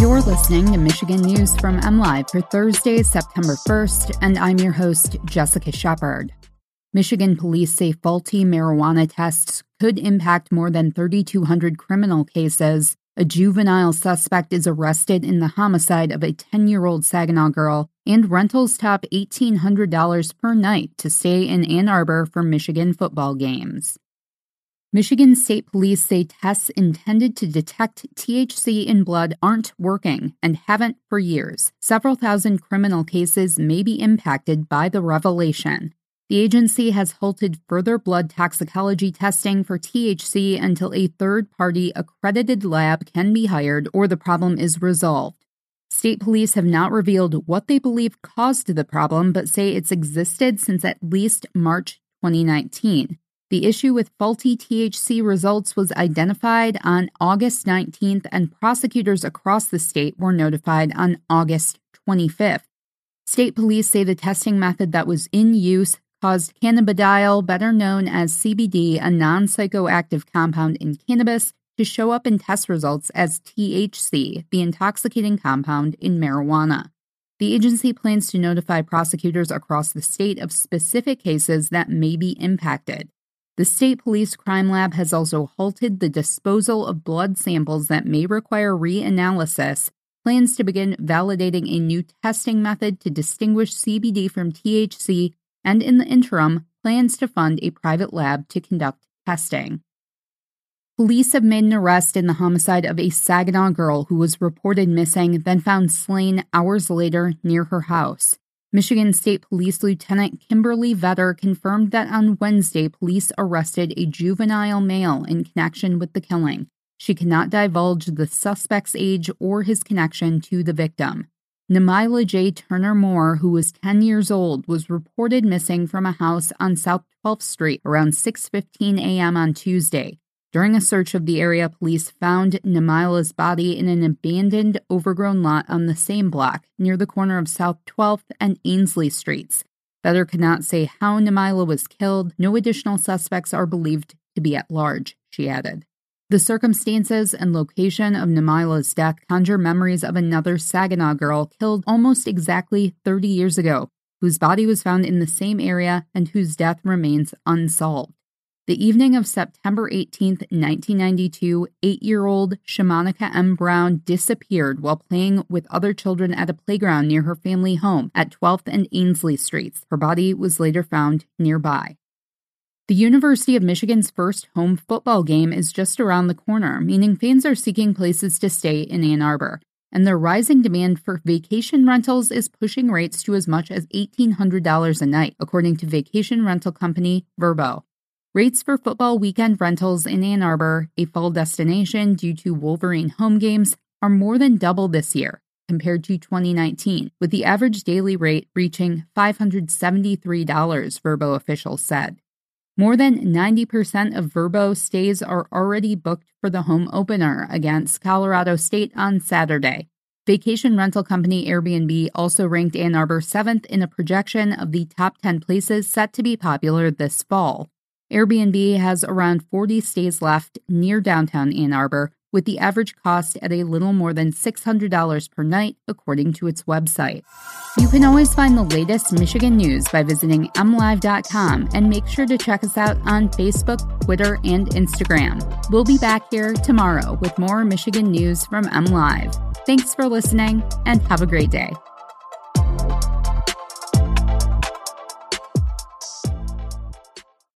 You're listening to Michigan News from MLive for Thursday, September 1st, and I'm your host, Jessica Shepard. Michigan police say faulty marijuana tests could impact more than 3,200 criminal cases. A juvenile suspect is arrested in the homicide of a 10 year old Saginaw girl, and rentals top $1,800 per night to stay in Ann Arbor for Michigan football games. Michigan State Police say tests intended to detect THC in blood aren't working and haven't for years. Several thousand criminal cases may be impacted by the revelation. The agency has halted further blood toxicology testing for THC until a third party accredited lab can be hired or the problem is resolved. State police have not revealed what they believe caused the problem, but say it's existed since at least March 2019. The issue with faulty THC results was identified on August 19th, and prosecutors across the state were notified on August 25th. State police say the testing method that was in use caused cannabidiol, better known as CBD, a non psychoactive compound in cannabis, to show up in test results as THC, the intoxicating compound in marijuana. The agency plans to notify prosecutors across the state of specific cases that may be impacted. The State Police Crime Lab has also halted the disposal of blood samples that may require reanalysis, plans to begin validating a new testing method to distinguish CBD from THC, and in the interim, plans to fund a private lab to conduct testing. Police have made an arrest in the homicide of a Saginaw girl who was reported missing, then found slain hours later near her house. Michigan State Police Lieutenant Kimberly Vetter confirmed that on Wednesday, police arrested a juvenile male in connection with the killing. She cannot divulge the suspect's age or his connection to the victim. Namila J. Turner Moore, who was 10 years old, was reported missing from a house on South 12th Street around 6:15 a.m. on Tuesday. During a search of the area, police found Namila's body in an abandoned, overgrown lot on the same block, near the corner of South 12th and Ainsley Streets. Vetter could not say how Namila was killed. No additional suspects are believed to be at large, she added. The circumstances and location of Namila's death conjure memories of another Saginaw girl killed almost exactly 30 years ago, whose body was found in the same area and whose death remains unsolved. The evening of September 18, 1992, eight year old Shamanika M. Brown disappeared while playing with other children at a playground near her family home at 12th and Ainsley Streets. Her body was later found nearby. The University of Michigan's first home football game is just around the corner, meaning fans are seeking places to stay in Ann Arbor. And the rising demand for vacation rentals is pushing rates to as much as $1,800 a night, according to vacation rental company Vrbo. Rates for football weekend rentals in Ann Arbor, a fall destination due to Wolverine home games, are more than double this year compared to 2019, with the average daily rate reaching $573, Vrbo officials said. More than 90% of Vrbo stays are already booked for the home opener against Colorado State on Saturday. Vacation rental company Airbnb also ranked Ann Arbor seventh in a projection of the top 10 places set to be popular this fall. Airbnb has around 40 stays left near downtown Ann Arbor, with the average cost at a little more than $600 per night, according to its website. You can always find the latest Michigan news by visiting mlive.com and make sure to check us out on Facebook, Twitter, and Instagram. We'll be back here tomorrow with more Michigan news from MLive. Thanks for listening and have a great day.